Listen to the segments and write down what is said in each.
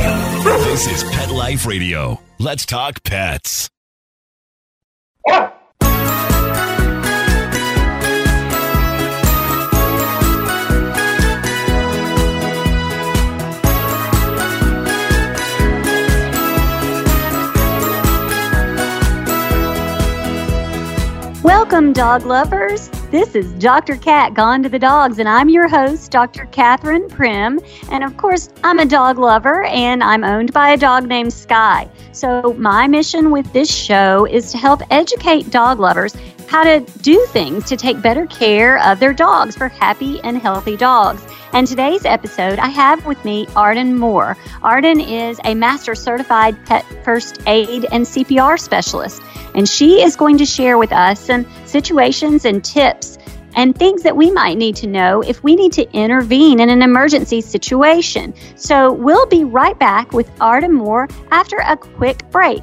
This is Pet Life Radio. Let's talk pets. Welcome, dog lovers. This is Dr. Cat Gone to the Dogs, and I'm your host, Dr. Katherine Primm. And of course, I'm a dog lover, and I'm owned by a dog named Sky. So, my mission with this show is to help educate dog lovers how to do things to take better care of their dogs for happy and healthy dogs. And today's episode, I have with me Arden Moore. Arden is a master certified pet first aid and CPR specialist, and she is going to share with us some situations and tips and things that we might need to know if we need to intervene in an emergency situation. So we'll be right back with Arden Moore after a quick break.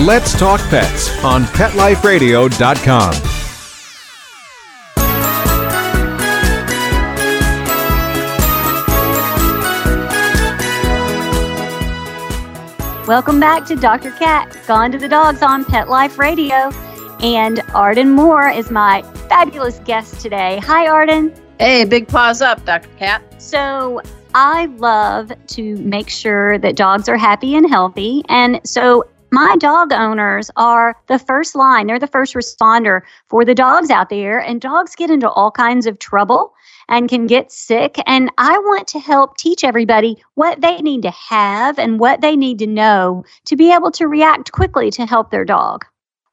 Let's Talk Pets on PetLifeRadio.com. Welcome back to Dr. Cat Gone to the Dogs on Pet Life Radio. And Arden Moore is my fabulous guest today. Hi, Arden. Hey, big paws up, Dr. Cat. So, I love to make sure that dogs are happy and healthy. And so, my dog owners are the first line, they're the first responder for the dogs out there. And dogs get into all kinds of trouble and can get sick. And I want to help teach everybody what they need to have and what they need to know to be able to react quickly to help their dog.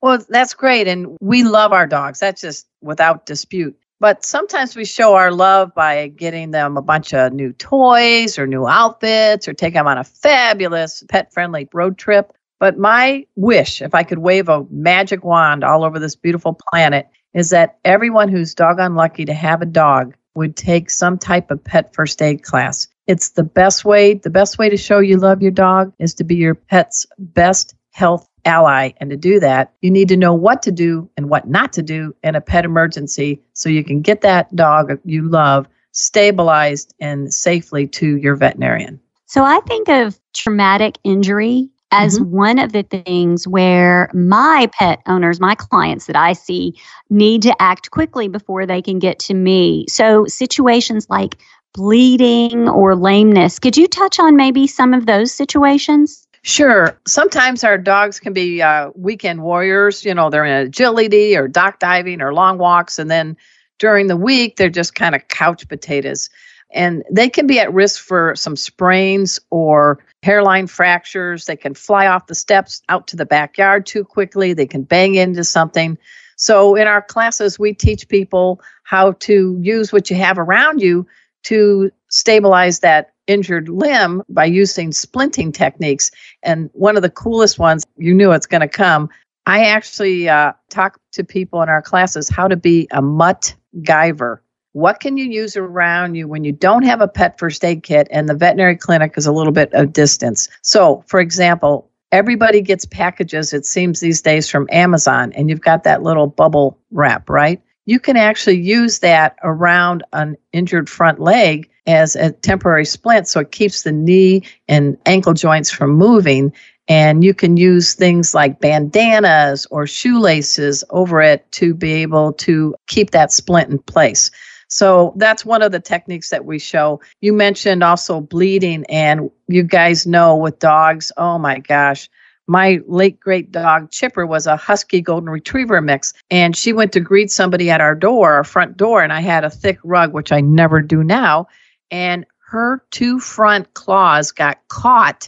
Well, that's great. And we love our dogs. That's just without dispute. But sometimes we show our love by getting them a bunch of new toys or new outfits or take them on a fabulous pet friendly road trip. But my wish, if I could wave a magic wand all over this beautiful planet, is that everyone who's doggone lucky to have a dog would take some type of pet first aid class. It's the best way, the best way to show you love your dog is to be your pet's best health ally. And to do that, you need to know what to do and what not to do in a pet emergency so you can get that dog you love stabilized and safely to your veterinarian. So I think of traumatic injury as Mm-hmm. one of the things where my pet owners, my clients that I see, need to act quickly before they can get to me. So, situations like bleeding or lameness, could you touch on maybe some of those situations? Sure. Sometimes our dogs can be uh, weekend warriors. You know, they're in agility or dock diving or long walks. And then during the week, they're just kind of couch potatoes. And they can be at risk for some sprains or hairline fractures. They can fly off the steps out to the backyard too quickly. They can bang into something. So, in our classes, we teach people how to use what you have around you to stabilize that injured limb by using splinting techniques. And one of the coolest ones, you knew it's going to come. I actually uh, talk to people in our classes how to be a mutt giver. What can you use around you when you don't have a pet first aid kit and the veterinary clinic is a little bit of distance? So, for example, everybody gets packages, it seems these days, from Amazon, and you've got that little bubble wrap, right? You can actually use that around an injured front leg as a temporary splint so it keeps the knee and ankle joints from moving. And you can use things like bandanas or shoelaces over it to be able to keep that splint in place. So that's one of the techniques that we show. You mentioned also bleeding, and you guys know with dogs, oh my gosh. My late great dog Chipper was a husky golden retriever mix, and she went to greet somebody at our door, our front door, and I had a thick rug, which I never do now. And her two front claws got caught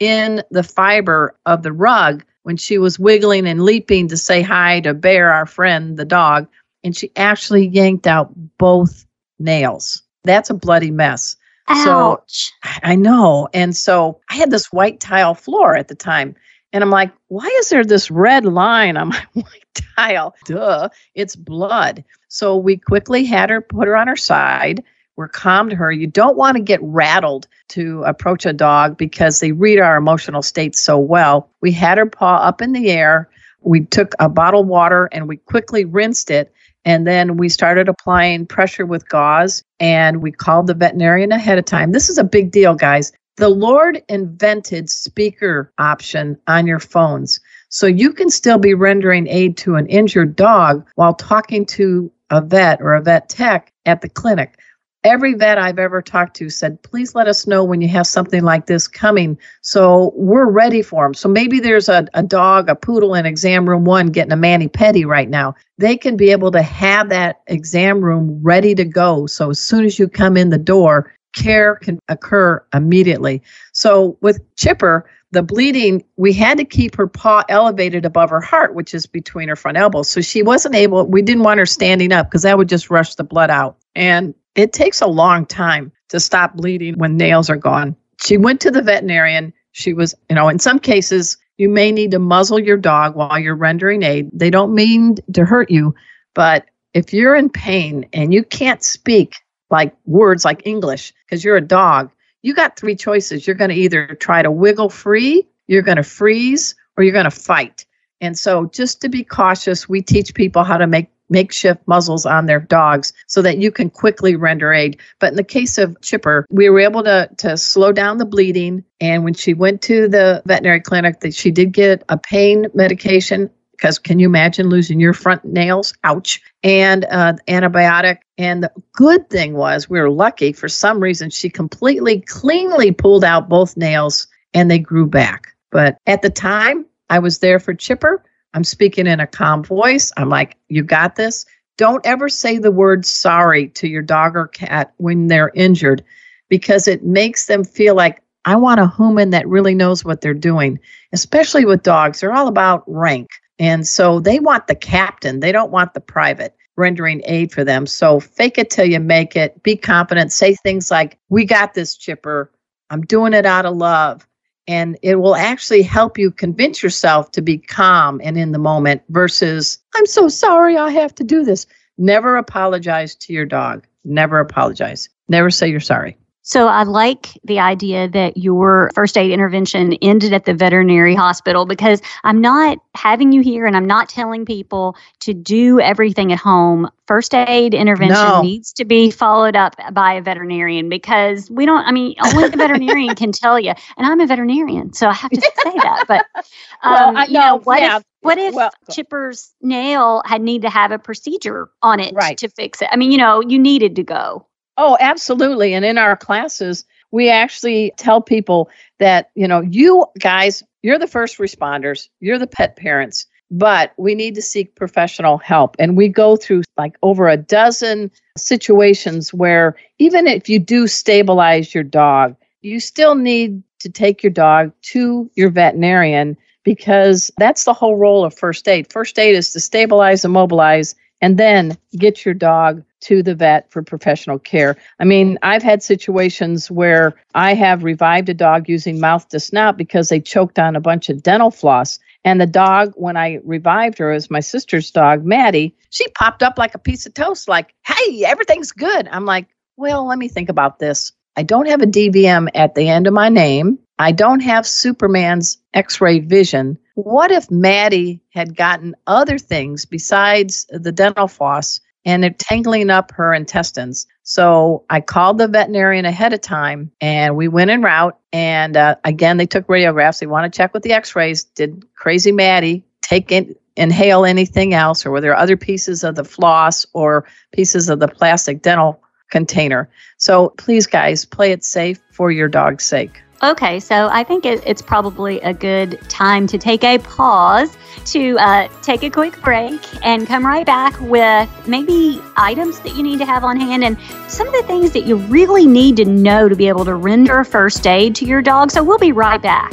in the fiber of the rug when she was wiggling and leaping to say hi to Bear, our friend, the dog. And she actually yanked out both nails. That's a bloody mess. Ouch. So I know. And so I had this white tile floor at the time. And I'm like, why is there this red line on my white tile? Duh, it's blood. So we quickly had her put her on her side. We're calmed her. You don't want to get rattled to approach a dog because they read our emotional state so well. We had her paw up in the air. We took a bottle of water and we quickly rinsed it. And then we started applying pressure with gauze and we called the veterinarian ahead of time. This is a big deal, guys. The Lord invented speaker option on your phones. So you can still be rendering aid to an injured dog while talking to a vet or a vet tech at the clinic. Every vet I've ever talked to said, please let us know when you have something like this coming so we're ready for them. So maybe there's a, a dog, a poodle in exam room one getting a mani pedi right now. They can be able to have that exam room ready to go. So as soon as you come in the door, care can occur immediately. So with Chipper, the bleeding, we had to keep her paw elevated above her heart, which is between her front elbows. So she wasn't able, we didn't want her standing up because that would just rush the blood out. And it takes a long time to stop bleeding when nails are gone. She went to the veterinarian. She was, you know, in some cases, you may need to muzzle your dog while you're rendering aid. They don't mean to hurt you, but if you're in pain and you can't speak like words like English because you're a dog, you got three choices. You're going to either try to wiggle free, you're going to freeze, or you're going to fight. And so, just to be cautious, we teach people how to make makeshift muzzles on their dogs so that you can quickly render aid. But in the case of Chipper, we were able to, to slow down the bleeding. And when she went to the veterinary clinic, that she did get a pain medication because can you imagine losing your front nails? Ouch. And uh, antibiotic. And the good thing was we were lucky. For some reason, she completely cleanly pulled out both nails and they grew back. But at the time, I was there for Chipper. I'm speaking in a calm voice. I'm like, you got this. Don't ever say the word sorry to your dog or cat when they're injured because it makes them feel like, I want a human that really knows what they're doing, especially with dogs. They're all about rank. And so they want the captain, they don't want the private rendering aid for them. So fake it till you make it, be confident, say things like, We got this, Chipper. I'm doing it out of love. And it will actually help you convince yourself to be calm and in the moment versus, I'm so sorry I have to do this. Never apologize to your dog. Never apologize. Never say you're sorry. So I like the idea that your first aid intervention ended at the veterinary hospital because I'm not having you here and I'm not telling people to do everything at home. First aid intervention No. needs to be followed up by a veterinarian because we don't, I mean, only the veterinarian can tell you. And I'm a veterinarian, so I have to say that. But, Well, um, I you know, know, what yeah. if, what if Well- Chipper's nail had need to have a procedure on it Right. to fix it? I mean, you know, you needed to go. Oh, absolutely. And in our classes, we actually tell people that, you know, you guys, you're the first responders, you're the pet parents, but we need to seek professional help. And we go through like over a dozen situations where even if you do stabilize your dog, you still need to take your dog to your veterinarian because that's the whole role of first aid. First aid is to stabilize, immobilize, and then get your dog to the vet for professional care. I mean, I've had situations where I have revived a dog using mouth to snout because they choked on a bunch of dental floss. And the dog, when I revived her, as my sister's dog, Maddie, she popped up like a piece of toast, like, hey, everything's good. I'm like, well, let me think about this. I don't have a DVM at the end of my name. I don't have Superman's x ray vision. What if Maddie had gotten other things besides the dental floss and it tangling up her intestines? So I called the veterinarian ahead of time and we went en route. And uh, again, they took radiographs. They want to check with the x rays. Did crazy Maddie take in, inhale anything else, or were there other pieces of the floss or pieces of the plastic dental container? So please, guys, play it safe for your dog's sake. Okay, so I think it, it's probably a good time to take a pause, to uh, take a quick break, and come right back with maybe items that you need to have on hand and some of the things that you really need to know to be able to render first aid to your dog. So we'll be right back.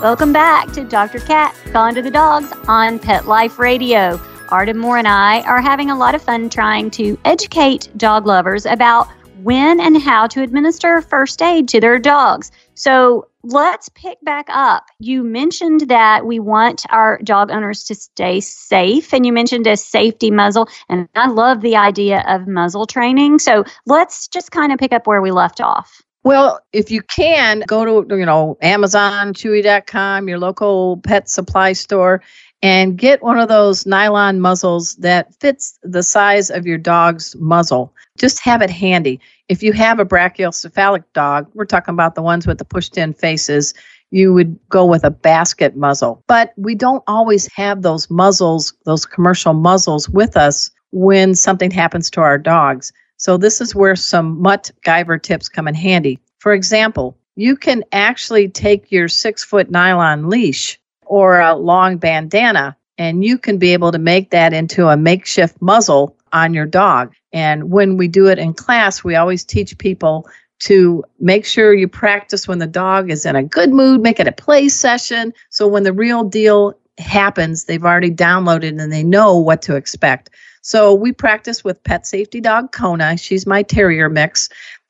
Welcome back to Dr. Cat Gone to the Dogs on Pet Life Radio. Arden Moore and I are having a lot of fun trying to educate dog lovers about when and how to administer first aid to their dogs. So let's pick back up. You mentioned that we want our dog owners to stay safe, and you mentioned a safety muzzle. And I love the idea of muzzle training. So let's just kind of pick up where we left off. Well, if you can, go to you know Amazon, Chewy.com, your local pet supply store, and get one of those nylon muzzles that fits the size of your dog's muzzle. Just have it handy. If you have a brachycephalic dog, we're talking about the ones with the pushed-in faces. You would go with a basket muzzle, but we don't always have those muzzles, those commercial muzzles, with us when something happens to our dogs. So this is where some mutt Guyver tips come in handy. For example, you can actually take your six foot nylon leash or a long bandana and you can be able to make that into a makeshift muzzle on your dog. And when we do it in class, we always teach people to make sure you practice when the dog is in a good mood, make it a play session. So when the real deal happens, they've already downloaded and they know what to expect. So we practice with pet safety dog Kona. She's my terrier mix.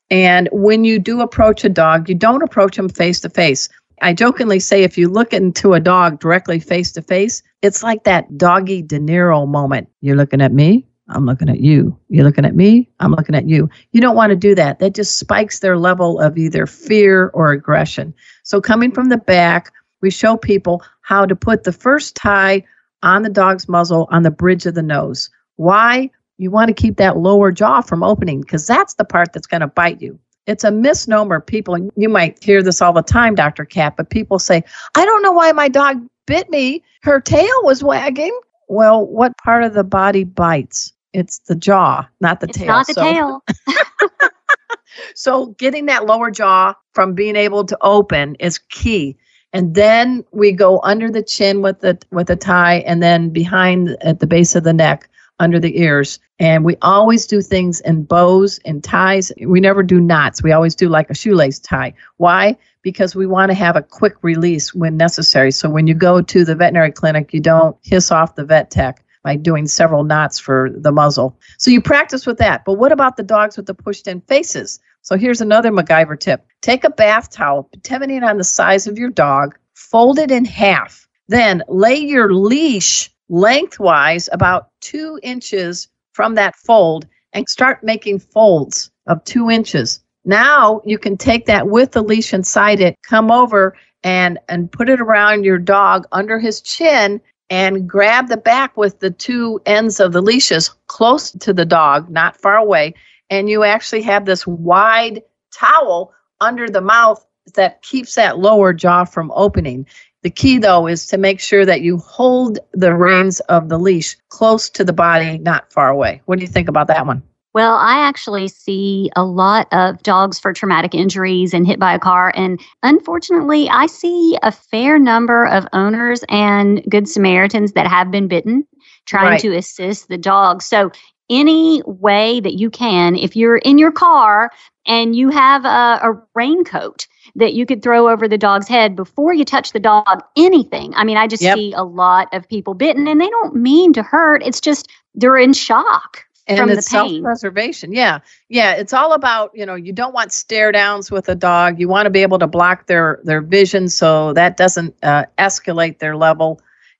And when you do approach a dog, you don't approach them face to face. I jokingly say if you look into a dog directly face to face, it's like that doggy De Niro moment. You're looking at me, I'm looking at you. You're looking at me, I'm looking at you. You don't want to do that. That just spikes their level of either fear or aggression. So coming from the back, we show people how to put the first tie on the dog's muzzle on the bridge of the nose. Why? You want to keep that lower jaw from opening because that's the part that's going to bite you. It's a misnomer. People, you might hear this all the time, Dr. Cat, but people say, I don't know why my dog bit me. Her tail was wagging. Well, what part of the body bites? It's the jaw, not the It's tail. not the So- tail. so getting that lower jaw from being able to open is key. And then we go under the chin with the with the tie and then behind at the base of the neck under the ears. And we always do things in bows and ties. We never do knots. We always do like a shoelace tie. Why? Because we want to have a quick release when necessary. So when you go to the veterinary clinic, you don't hiss off the vet tech by doing several knots for the muzzle. So you practice with that. But what about the dogs with the pushed in faces? So here's another MacGyver tip. Take a bath towel, depending on the size of your dog, fold it in half. Then lay your leash lengthwise about two inches from that fold and start making folds of two inches. Now you can take that with the leash inside it, come over and and put it around your dog under his chin and grab the back with the two ends of the leashes close to the dog, not far away, and you actually have this wide towel under the mouth that keeps that lower jaw from opening. The key, though, is to make sure that you hold the reins of the leash close to the body, not far away. What do you think about that one? Well, I actually see a lot of dogs for traumatic injuries and hit by a car. And unfortunately, I see a fair number of owners and Good Samaritans that have been bitten trying Right. to assist the dog. So, any way that you can, if you're in your car and you have a, a raincoat that you could throw over the dog's head before you touch the dog, anything. I mean, I just Yep. see a lot of people bitten and they don't mean to hurt. It's just they're in shock and from the it's self-preservation yeah yeah it's all about you know you don't want stare downs with a dog you want to be able to block their their vision so that doesn't uh, escalate their level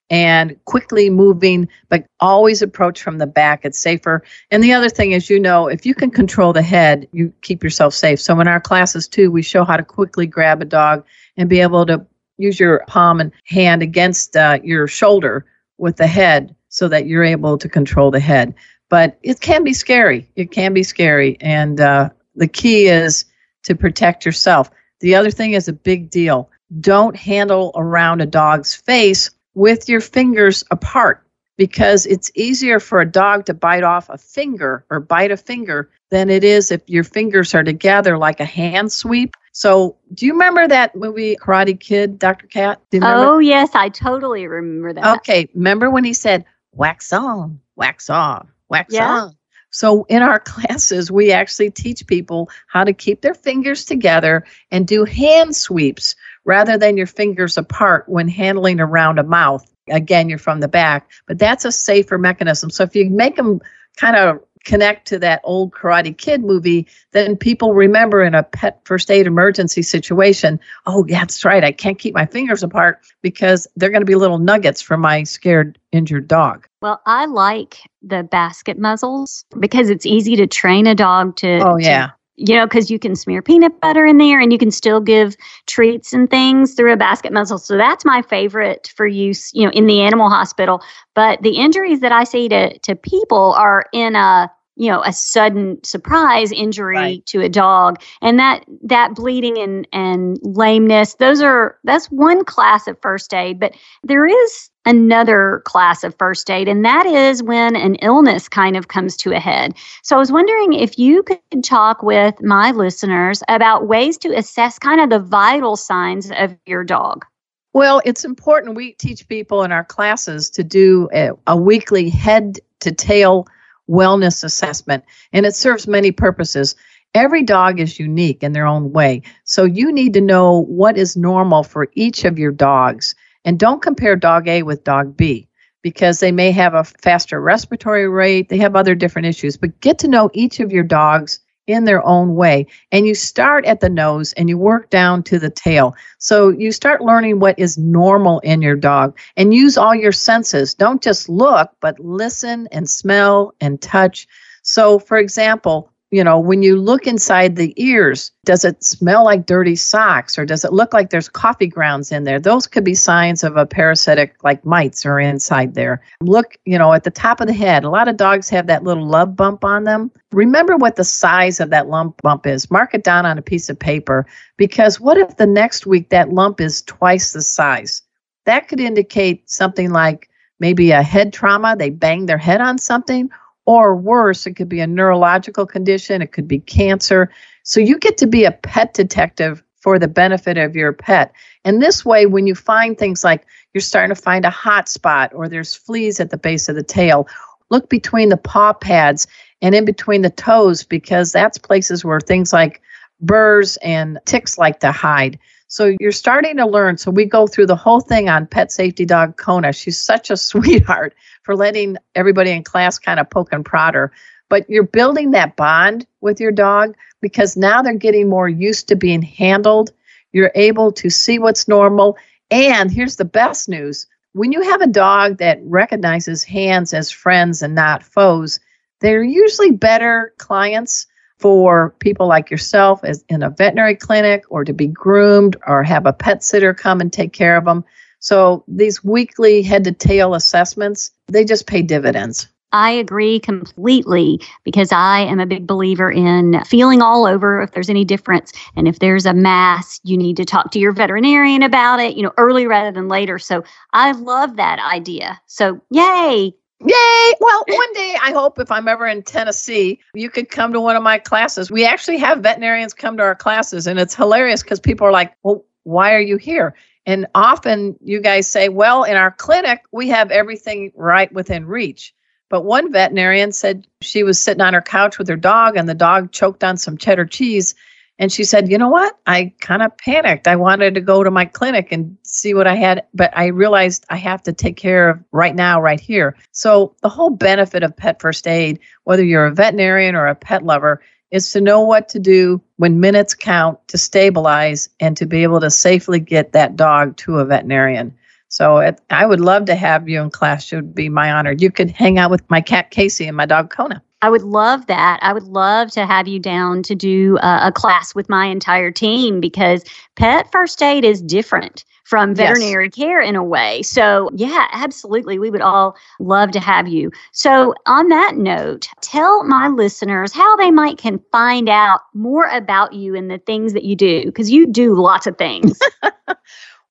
and quickly moving, but always approach from the back. It's safer. And the other thing is, you know, if you can control the head, you keep yourself safe. So in our classes too, we show how to quickly grab a dog and be able to use your palm and hand against uh, your shoulder with the head so that you're able to control the head. But it can be scary. It can be scary. And uh, the key is to protect yourself. The other thing is a big deal. Don't handle around a dog's face with your fingers apart because it's easier for a dog to bite off a finger or bite a finger than it is if your fingers are together like a hand sweep. So, do you remember that movie Karate Kid, Dr. Cat? Oh, yes, I totally remember that. Okay, remember when he said wax on, wax off, wax yeah. on? So, in our classes, we actually teach people how to keep their fingers together and do hand sweeps rather than your fingers apart when handling around a mouth. Again, you're from the back, but that's a safer mechanism. So, if you make them kind of connect to that old Karate Kid movie, then people remember in a pet first aid emergency situation, oh, yeah, that's right. I can't keep my fingers apart because they're going to be little nuggets for my scared, injured dog. Well, I like the basket muzzles because it's easy to train a dog to. Oh, yeah. To, you know, because you can smear peanut butter in there and you can still give treats and things through a basket muzzle. So that's my favorite for use, you know, in the animal hospital. But the injuries that I see to, to people are in a you know a sudden surprise injury right. to a dog and that that bleeding and and lameness those are that's one class of first aid but there is another class of first aid and that is when an illness kind of comes to a head so i was wondering if you could talk with my listeners about ways to assess kind of the vital signs of your dog well, it's important. We teach people in our classes to do a, a weekly head to tail wellness assessment, and it serves many purposes. Every dog is unique in their own way. So you need to know what is normal for each of your dogs. And don't compare dog A with dog B because they may have a faster respiratory rate, they have other different issues. But get to know each of your dogs in their own way. And you start at the nose and you work down to the tail. So you start learning what is normal in your dog and use all your senses. Don't just look, but listen and smell and touch. So, for example, you know, when you look inside the ears, does it smell like dirty socks or does it look like there's coffee grounds in there? Those could be signs of a parasitic, like mites are inside there. Look, you know, at the top of the head. A lot of dogs have that little love bump on them. Remember what the size of that lump bump is. Mark it down on a piece of paper because what if the next week that lump is twice the size? That could indicate something like maybe a head trauma. They banged their head on something or worse, it could be a neurological condition, it could be cancer. So you get to be a pet detective for the benefit of your pet. And this way, when you find things like you're starting to find a hot spot or there's fleas at the base of the tail, look between the paw pads and in between the toes because that's places where things like burrs and ticks like to hide. So you're starting to learn. So we go through the whole thing on pet safety dog Kona. She's such a sweetheart for letting everybody in class kind of poke and prod her. But you're building that bond with your dog because now they're getting more used to being handled. You're able to see what's normal. And here's the best news when you have a dog that recognizes hands as friends and not foes, they're usually better clients for people like yourself as in a veterinary clinic or to be groomed or have a pet sitter come and take care of them. So these weekly head to tail assessments, they just pay dividends. I agree completely because I am a big believer in feeling all over if there's any difference. And if there's a mass, you need to talk to your veterinarian about it, you know, early rather than later. So I love that idea. So, yay, Yay! Well, one day I hope if I'm ever in Tennessee, you could come to one of my classes. We actually have veterinarians come to our classes, and it's hilarious because people are like, well, why are you here? And often you guys say, well, in our clinic, we have everything right within reach. But one veterinarian said she was sitting on her couch with her dog, and the dog choked on some cheddar cheese. And she said, You know what? I kind of panicked. I wanted to go to my clinic and see what I had, but I realized I have to take care of right now, right here. So, the whole benefit of pet first aid, whether you're a veterinarian or a pet lover, is to know what to do when minutes count to stabilize and to be able to safely get that dog to a veterinarian. So it, I would love to have you in class. It would be my honor. You could hang out with my cat Casey and my dog Kona. I would love that. I would love to have you down to do uh, a class with my entire team because pet first aid is different from veterinary yes. care in a way. So, yeah, absolutely. We would all love to have you. So, on that note, tell my listeners how they might can find out more about you and the things that you do because you do lots of things.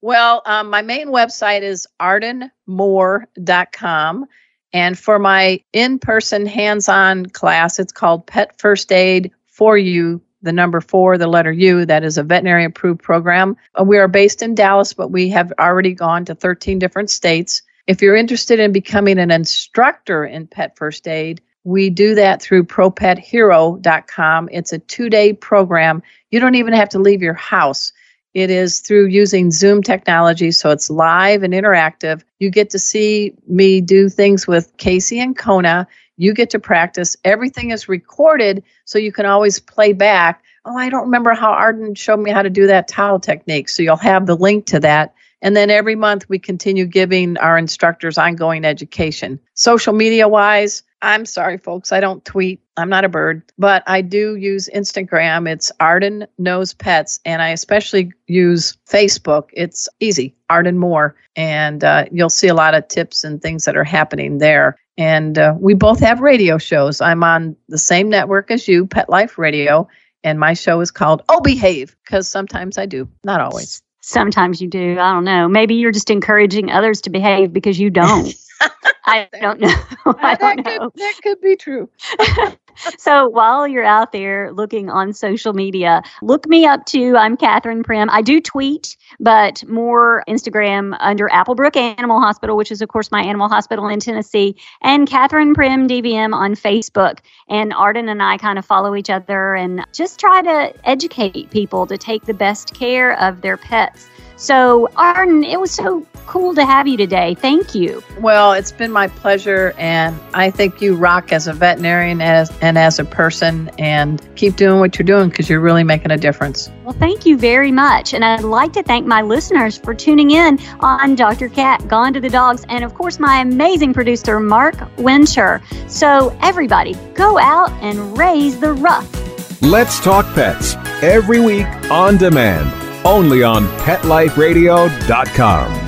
well, um, my main website is ardenmoore.com. And for my in person hands on class, it's called Pet First Aid for You the number four, the letter U, that is a veterinary approved program. Uh, we are based in Dallas, but we have already gone to 13 different states. If you're interested in becoming an instructor in pet first aid, we do that through propethero.com. It's a two day program. You don't even have to leave your house. It is through using Zoom technology, so it's live and interactive. You get to see me do things with Casey and Kona. You get to practice. Everything is recorded so you can always play back. Oh, I don't remember how Arden showed me how to do that towel technique. So you'll have the link to that. And then every month we continue giving our instructors ongoing education. Social media wise, I'm sorry, folks, I don't tweet. I'm not a bird, but I do use Instagram. It's Arden Knows Pets, and I especially use Facebook. It's easy, Arden Moore, and uh, you'll see a lot of tips and things that are happening there. And uh, we both have radio shows. I'm on the same network as you, Pet Life Radio, and my show is called Oh Behave because sometimes I do, not always. Sometimes you do. I don't know. Maybe you're just encouraging others to behave because you don't. I don't know. Uh, I don't that know. Could, that could be true. so while you're out there looking on social media, look me up too. I'm Katherine Primm. I do tweet, but more Instagram under Applebrook Animal Hospital, which is, of course, my animal hospital in Tennessee, and Katherine Primm DVM on Facebook. And Arden and I kind of follow each other and just try to educate people to take the best care of their pets. So, Arden, it was so cool to have you today. Thank you. Well, it's been my pleasure, and I think you rock as a veterinarian as, and as a person, and keep doing what you're doing because you're really making a difference. Well, thank you very much. And I'd like to thank my listeners for tuning in on Dr. Cat, Gone to the Dogs, and of course, my amazing producer, Mark Winter. So, everybody, go out and raise the ruff. Let's Talk Pets every week on demand only on PetLifeRadio.com.